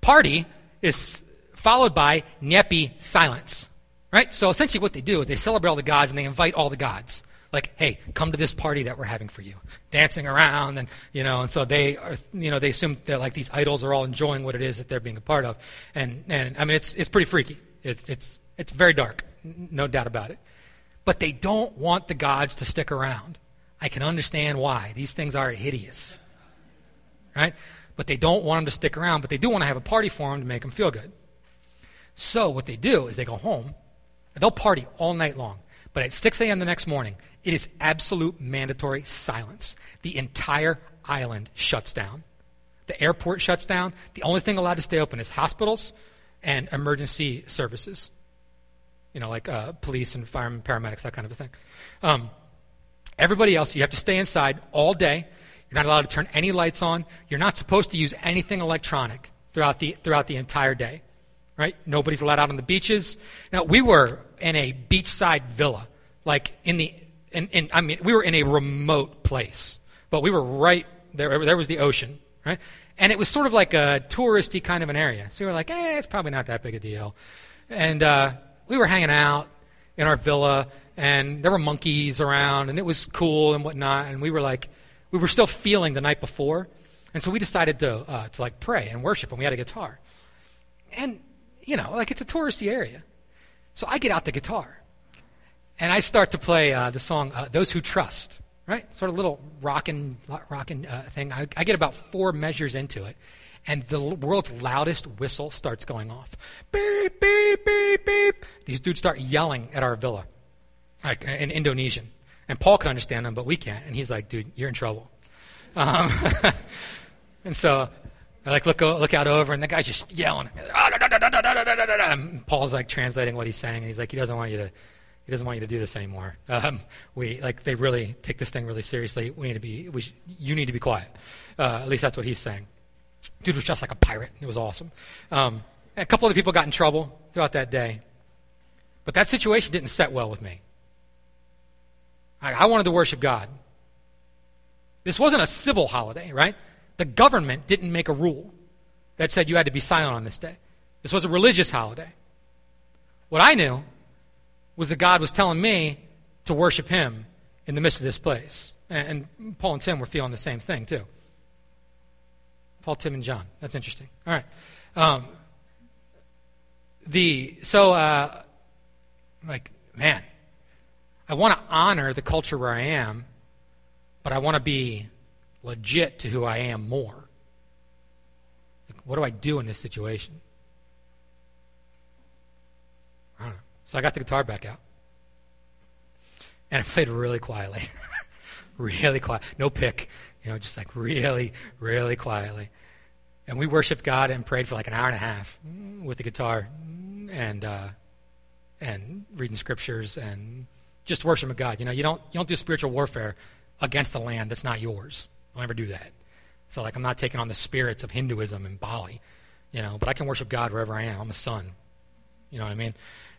party, is followed by Nyepi silence. Right? So essentially what they do is they celebrate all the gods and they invite all the gods like, hey, come to this party that we're having for you, dancing around, and you know, and so they are, you know, they assume that like these idols are all enjoying what it is that they're being a part of, and and I mean, it's it's pretty freaky. It's it's it's very dark, no doubt about it. But they don't want the gods to stick around. I can understand why. These things are hideous, right? But they don't want them to stick around. But they do want to have a party for them to make them feel good. So what they do is they go home. They'll party all night long. But at 6 a.m. the next morning, it is absolute mandatory silence. The entire island shuts down. The airport shuts down. The only thing allowed to stay open is hospitals and emergency services. You know, like uh, police and firemen, paramedics, that kind of a thing. Um, everybody else, you have to stay inside all day. You're not allowed to turn any lights on. You're not supposed to use anything electronic throughout the, throughout the entire day. Right? Nobody's allowed out on the beaches. Now, we were in a beachside villa, like in the and, and I mean, we were in a remote place, but we were right there. There was the ocean, right? And it was sort of like a touristy kind of an area. So we were like, eh, it's probably not that big a deal. And uh, we were hanging out, in our villa, and there were monkeys around, and it was cool and whatnot. And we were like, we were still feeling the night before, and so we decided to uh, to like pray and worship, and we had a guitar. And you know, like it's a touristy area, so I get out the guitar, and I start to play uh, the song uh, "Those Who Trust." Right, sort of little rocking, rocking uh, thing. I, I get about four measures into it, and the world's loudest whistle starts going off. Beep, beep, beep, beep. These dudes start yelling at our villa, like in Indonesian. And Paul can understand them, but we can't. And he's like, dude, you're in trouble. Um, (laughs) and so I like look look out over, and the guy's just yelling. And Paul's like translating what he's saying, and he's like, he doesn't want you to. He doesn't want you to do this anymore. Um, we like they really take this thing really seriously. We need to be. We sh- you need to be quiet. Uh, at least that's what he's saying. Dude was just like a pirate. It was awesome. Um, a couple of the people got in trouble throughout that day. But that situation didn't set well with me. I, I wanted to worship God. This wasn't a civil holiday, right? The government didn't make a rule that said you had to be silent on this day. This was a religious holiday. What I knew was that God was telling me to worship Him in the midst of this place. And, and Paul and Tim were feeling the same thing, too. Paul, Tim, and John. That's interesting. All right. Um, the so uh, like man, I want to honor the culture where I am, but I want to be legit to who I am more. Like, what do I do in this situation? So I got the guitar back out, and I played really quietly, (laughs) really quiet, no pick, you know, just like really, really quietly. And we worshiped God and prayed for like an hour and a half with the guitar and uh, and reading scriptures and just worshiping God. You know, you don't you don't do spiritual warfare against the land that's not yours. Don't ever do that. So like I'm not taking on the spirits of Hinduism and Bali, you know, but I can worship God wherever I am. I'm a son. You know what I mean?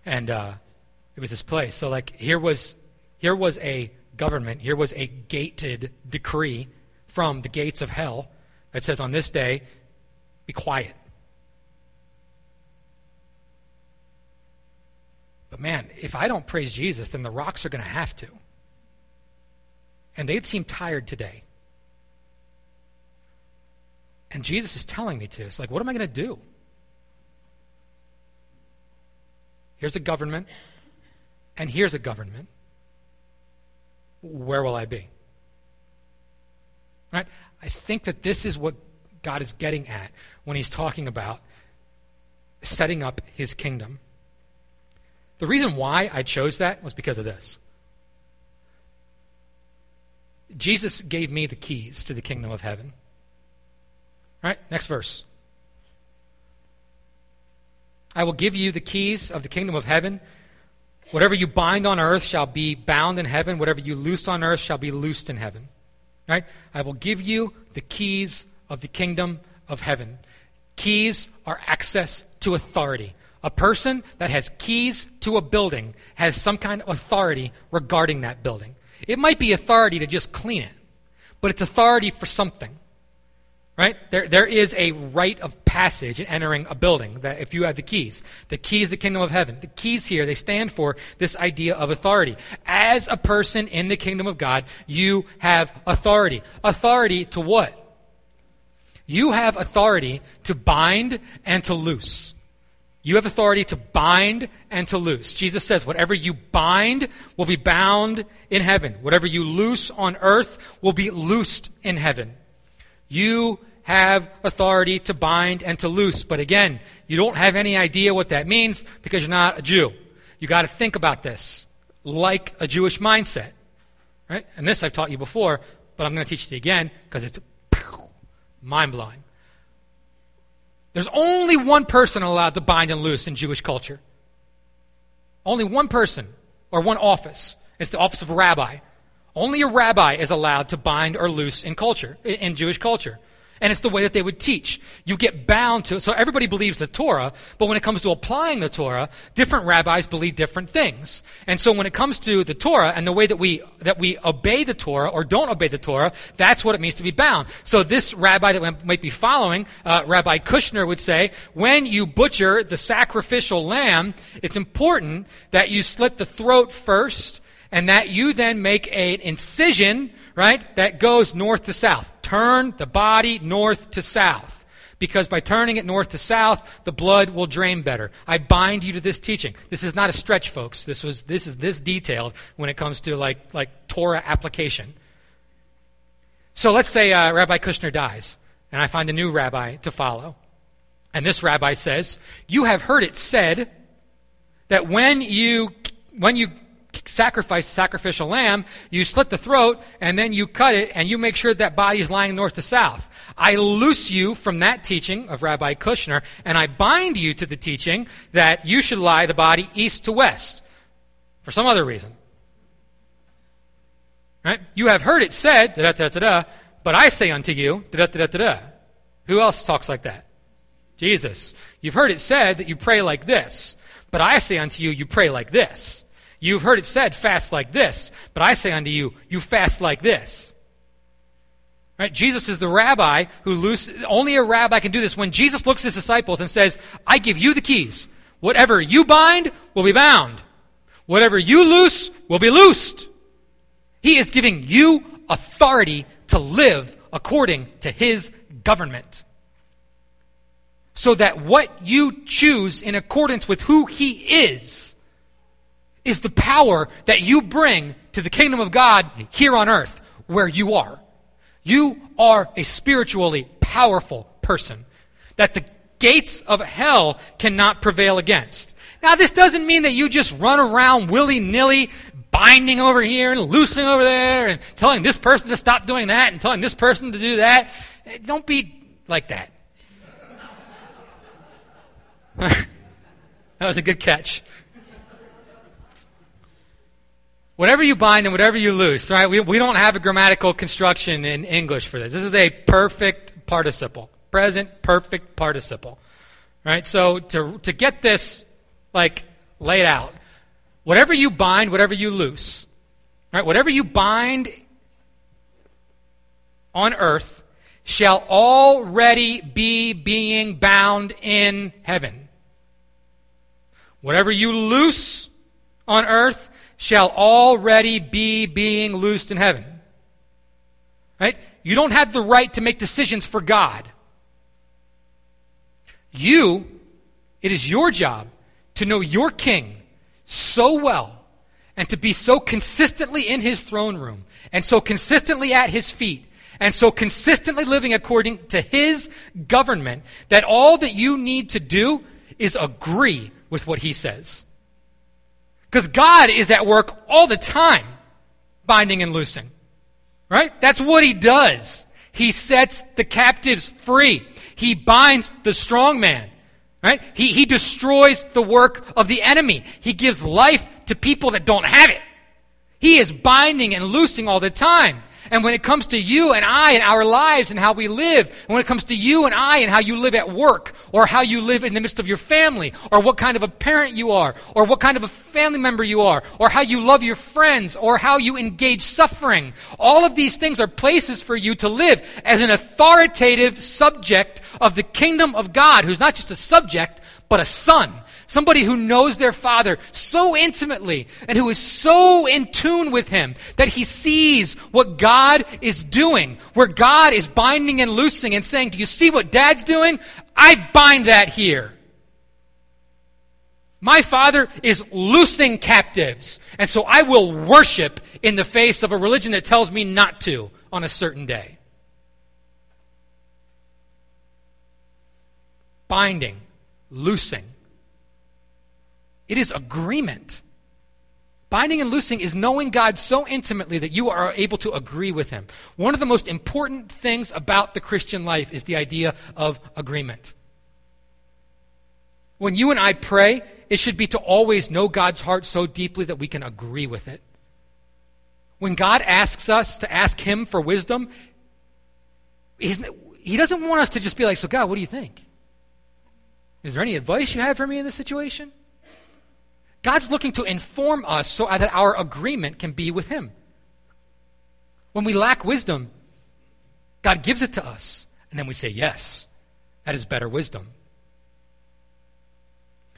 And uh, it was this place. So like here was here was a government, here was a gated decree from the gates of hell that says, On this day, be quiet. But man, if I don't praise Jesus, then the rocks are going to have to. And they seem tired today. And Jesus is telling me to. It's like, what am I going to do? Here's a government, and here's a government. Where will I be? Right? I think that this is what God is getting at when he's talking about setting up his kingdom. The reason why I chose that was because of this. Jesus gave me the keys to the kingdom of heaven. All right, next verse. I will give you the keys of the kingdom of heaven. Whatever you bind on earth shall be bound in heaven. Whatever you loose on earth shall be loosed in heaven. Right? I will give you the keys of the kingdom of heaven. Keys are access to authority. A person that has keys to a building has some kind of authority regarding that building. It might be authority to just clean it, but it's authority for something. Right? There, there is a rite of passage in entering a building that if you have the keys. The keys the kingdom of heaven. The keys here, they stand for this idea of authority. As a person in the kingdom of God, you have authority. Authority to what? You have authority to bind and to loose. You have authority to bind and to loose. Jesus says, whatever you bind will be bound in heaven. Whatever you loose on earth will be loosed in heaven. You have authority to bind and to loose. But again, you don't have any idea what that means because you're not a Jew. You got to think about this like a Jewish mindset. Right? And this I've taught you before, but I'm going to teach it again because it's mind blowing. There's only one person allowed to bind and loose in Jewish culture. Only one person or one office. It's the office of rabbi. Only a rabbi is allowed to bind or loose in culture, in Jewish culture. And it's the way that they would teach. You get bound to. So everybody believes the Torah, but when it comes to applying the Torah, different rabbis believe different things. And so when it comes to the Torah and the way that we, that we obey the Torah or don't obey the Torah, that's what it means to be bound. So this rabbi that we might be following, uh, Rabbi Kushner would say, when you butcher the sacrificial lamb, it's important that you slit the throat first and that you then make an incision, right, that goes north to south turn the body north to south. Because by turning it north to south, the blood will drain better. I bind you to this teaching. This is not a stretch, folks. This, was, this is this detailed when it comes to like, like Torah application. So let's say uh, Rabbi Kushner dies, and I find a new rabbi to follow. And this rabbi says, You have heard it said that when you, when you sacrifice sacrificial lamb, you slit the throat and then you cut it and you make sure that body is lying north to south. I loose you from that teaching of Rabbi Kushner and I bind you to the teaching that you should lie the body east to west for some other reason. Right? You have heard it said, da da da da, but I say unto you, da da da da. Who else talks like that? Jesus. You've heard it said that you pray like this, but I say unto you, you pray like this. You've heard it said, fast like this, but I say unto you, you fast like this. Right? Jesus is the rabbi who loose, only a rabbi can do this. When Jesus looks at his disciples and says, I give you the keys. Whatever you bind will be bound. Whatever you loose will be loosed. He is giving you authority to live according to his government. So that what you choose in accordance with who he is is the power that you bring to the kingdom of God here on earth where you are. You are a spiritually powerful person that the gates of hell cannot prevail against. Now, this doesn't mean that you just run around willy nilly, binding over here and loosening over there, and telling this person to stop doing that, and telling this person to do that. Don't be like that. (laughs) that was a good catch. Whatever you bind and whatever you loose, right? We, we don't have a grammatical construction in English for this. This is a perfect participle. Present perfect participle. Right? So to, to get this, like, laid out, whatever you bind, whatever you loose, right? Whatever you bind on earth shall already be being bound in heaven. Whatever you loose on earth shall already be being loosed in heaven. Right? You don't have the right to make decisions for God. You, it is your job to know your king so well and to be so consistently in his throne room and so consistently at his feet and so consistently living according to his government that all that you need to do is agree with what he says. Because God is at work all the time, binding and loosing. Right? That's what He does. He sets the captives free. He binds the strong man. Right? He, he destroys the work of the enemy. He gives life to people that don't have it. He is binding and loosing all the time. And when it comes to you and I and our lives and how we live, and when it comes to you and I and how you live at work, or how you live in the midst of your family, or what kind of a parent you are, or what kind of a family member you are, or how you love your friends, or how you engage suffering, all of these things are places for you to live as an authoritative subject of the kingdom of God, who's not just a subject, but a son Somebody who knows their father so intimately and who is so in tune with him that he sees what God is doing, where God is binding and loosing and saying, Do you see what dad's doing? I bind that here. My father is loosing captives, and so I will worship in the face of a religion that tells me not to on a certain day. Binding, loosing. It is agreement. Binding and loosing is knowing God so intimately that you are able to agree with Him. One of the most important things about the Christian life is the idea of agreement. When you and I pray, it should be to always know God's heart so deeply that we can agree with it. When God asks us to ask Him for wisdom, he doesn't want us to just be like, so God, what do you think? Is there any advice you have for me in this situation? God's looking to inform us so that our agreement can be with Him. When we lack wisdom, God gives it to us, and then we say, Yes, that is better wisdom.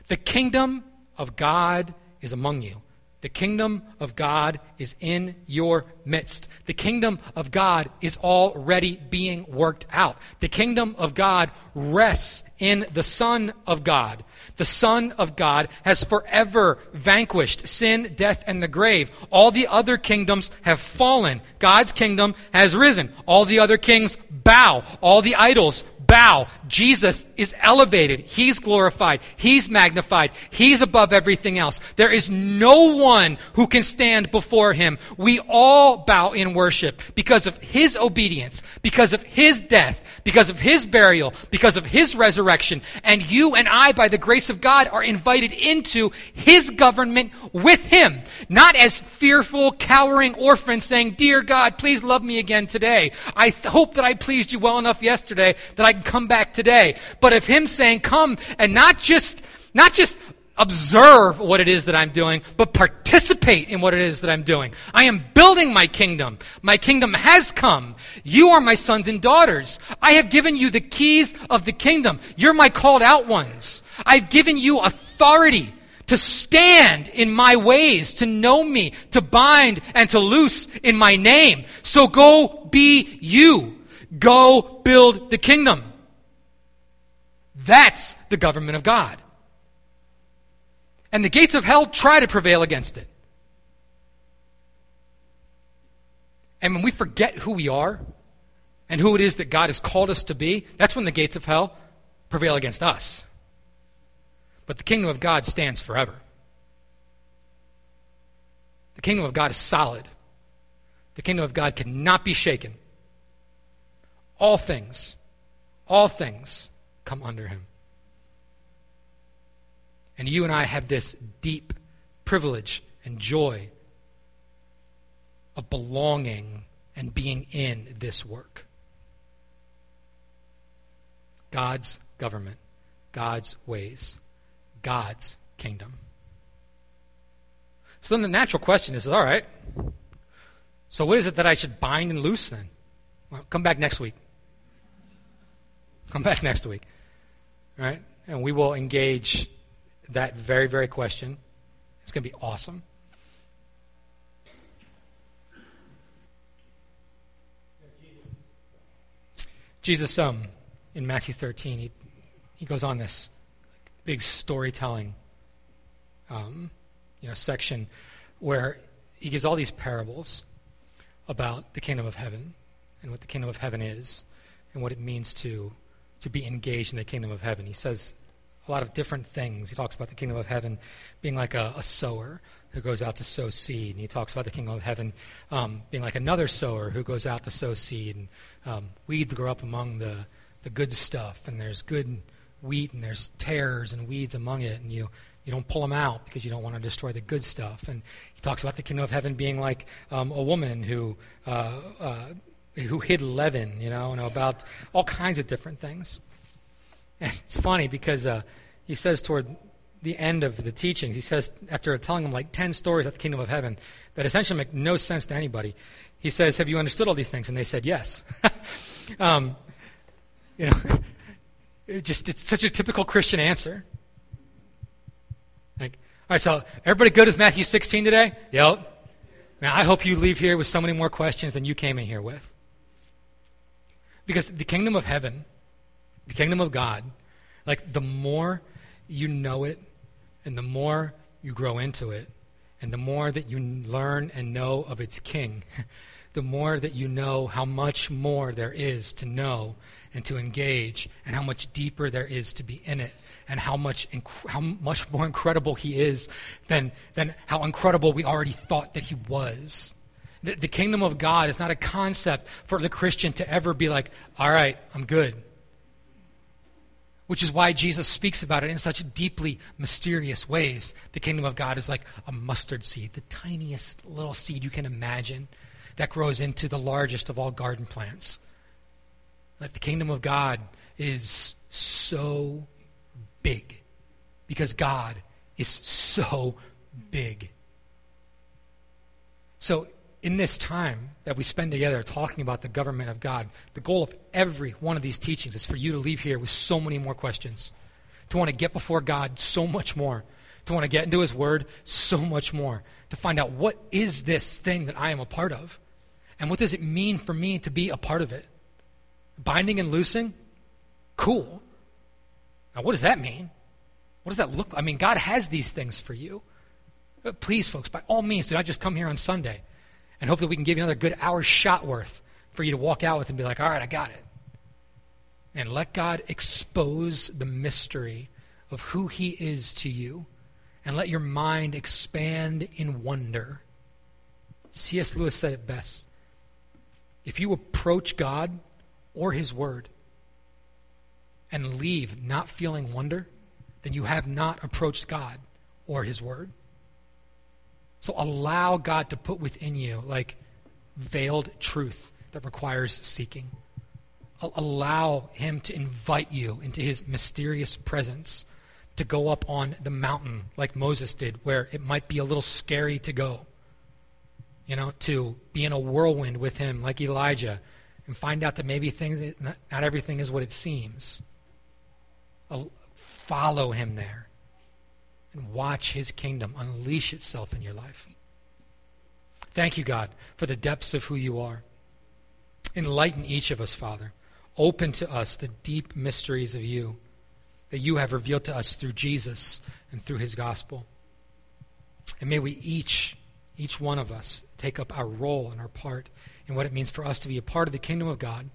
The kingdom of God is among you. The kingdom of God is in your midst. The kingdom of God is already being worked out. The kingdom of God rests in the Son of God. The Son of God has forever vanquished sin, death, and the grave. All the other kingdoms have fallen. God's kingdom has risen. All the other kings bow. All the idols bow. Jesus is elevated. He's glorified. He's magnified. He's above everything else. There is no one who can stand before him. We all bow in worship because of his obedience, because of his death, because of his burial, because of his resurrection. And you and I, by the grace of God, are invited into his government with him. Not as fearful, cowering orphans saying, Dear God, please love me again today. I th- hope that I pleased you well enough yesterday that I come back today. But of him saying, come and not just, not just observe what it is that I'm doing, but participate in what it is that I'm doing. I am building my kingdom. My kingdom has come. You are my sons and daughters. I have given you the keys of the kingdom. You're my called out ones. I've given you authority to stand in my ways, to know me, to bind and to loose in my name. So go be you. Go build the kingdom. That's the government of God. And the gates of hell try to prevail against it. And when we forget who we are and who it is that God has called us to be, that's when the gates of hell prevail against us. But the kingdom of God stands forever. The kingdom of God is solid. The kingdom of God cannot be shaken. All things, all things come under him. And you and I have this deep privilege and joy of belonging and being in this work. God's government, God's ways, God's kingdom. So then the natural question is all right, so what is it that I should bind and loose then? Well, come back next week. Come back next week. Right? And we will engage that very, very question. It's going to be awesome. Jesus, um, in Matthew 13, he, he goes on this big storytelling um, you know, section where he gives all these parables about the kingdom of heaven and what the kingdom of heaven is and what it means to to be engaged in the kingdom of heaven. He says a lot of different things. He talks about the kingdom of heaven being like a, a sower who goes out to sow seed. And he talks about the kingdom of heaven um, being like another sower who goes out to sow seed. And um, weeds grow up among the, the good stuff, and there's good wheat, and there's tares and weeds among it, and you, you don't pull them out because you don't want to destroy the good stuff. And he talks about the kingdom of heaven being like um, a woman who. Uh, uh, who hid leaven, you know, and about all kinds of different things. And it's funny because uh, he says toward the end of the teachings, he says, after telling them like 10 stories of the kingdom of heaven that essentially make no sense to anybody, he says, Have you understood all these things? And they said, Yes. (laughs) um, you know, (laughs) it just it's such a typical Christian answer. Like, all right, so everybody good with Matthew 16 today? Yep. Now, I hope you leave here with so many more questions than you came in here with. Because the kingdom of heaven, the kingdom of God, like the more you know it and the more you grow into it, and the more that you learn and know of its king, (laughs) the more that you know how much more there is to know and to engage, and how much deeper there is to be in it, and how much, inc- how much more incredible he is than, than how incredible we already thought that he was. The, the kingdom of God is not a concept for the Christian to ever be like, all right, I'm good. Which is why Jesus speaks about it in such deeply mysterious ways. The kingdom of God is like a mustard seed, the tiniest little seed you can imagine that grows into the largest of all garden plants. Like the kingdom of God is so big because God is so big. So, in this time that we spend together talking about the government of God, the goal of every one of these teachings is for you to leave here with so many more questions, to want to get before God so much more, to want to get into His Word so much more, to find out what is this thing that I am a part of, and what does it mean for me to be a part of it. Binding and loosing? Cool. Now, what does that mean? What does that look like? I mean, God has these things for you. But please, folks, by all means, do not just come here on Sunday and hope that we can give you another good hour shot worth for you to walk out with and be like, all right, I got it. And let God expose the mystery of who He is to you and let your mind expand in wonder. C.S. Lewis said it best. If you approach God or His Word and leave not feeling wonder, then you have not approached God or His Word. So allow God to put within you, like, veiled truth that requires seeking. Allow Him to invite you into His mysterious presence to go up on the mountain like Moses did, where it might be a little scary to go. You know, to be in a whirlwind with Him like Elijah and find out that maybe things, not everything is what it seems. Follow Him there and watch his kingdom unleash itself in your life. Thank you, God, for the depths of who you are. Enlighten each of us, Father. Open to us the deep mysteries of you that you have revealed to us through Jesus and through his gospel. And may we each, each one of us, take up our role and our part in what it means for us to be a part of the kingdom of God,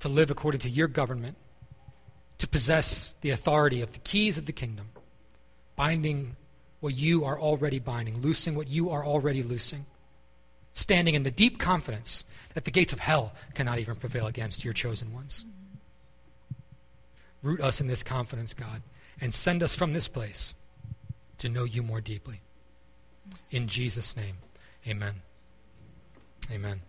to live according to your government, to possess the authority of the keys of the kingdom binding what you are already binding, loosing what you are already loosing, standing in the deep confidence that the gates of hell cannot even prevail against your chosen ones. Root us in this confidence, God, and send us from this place to know you more deeply. In Jesus' name, amen. Amen.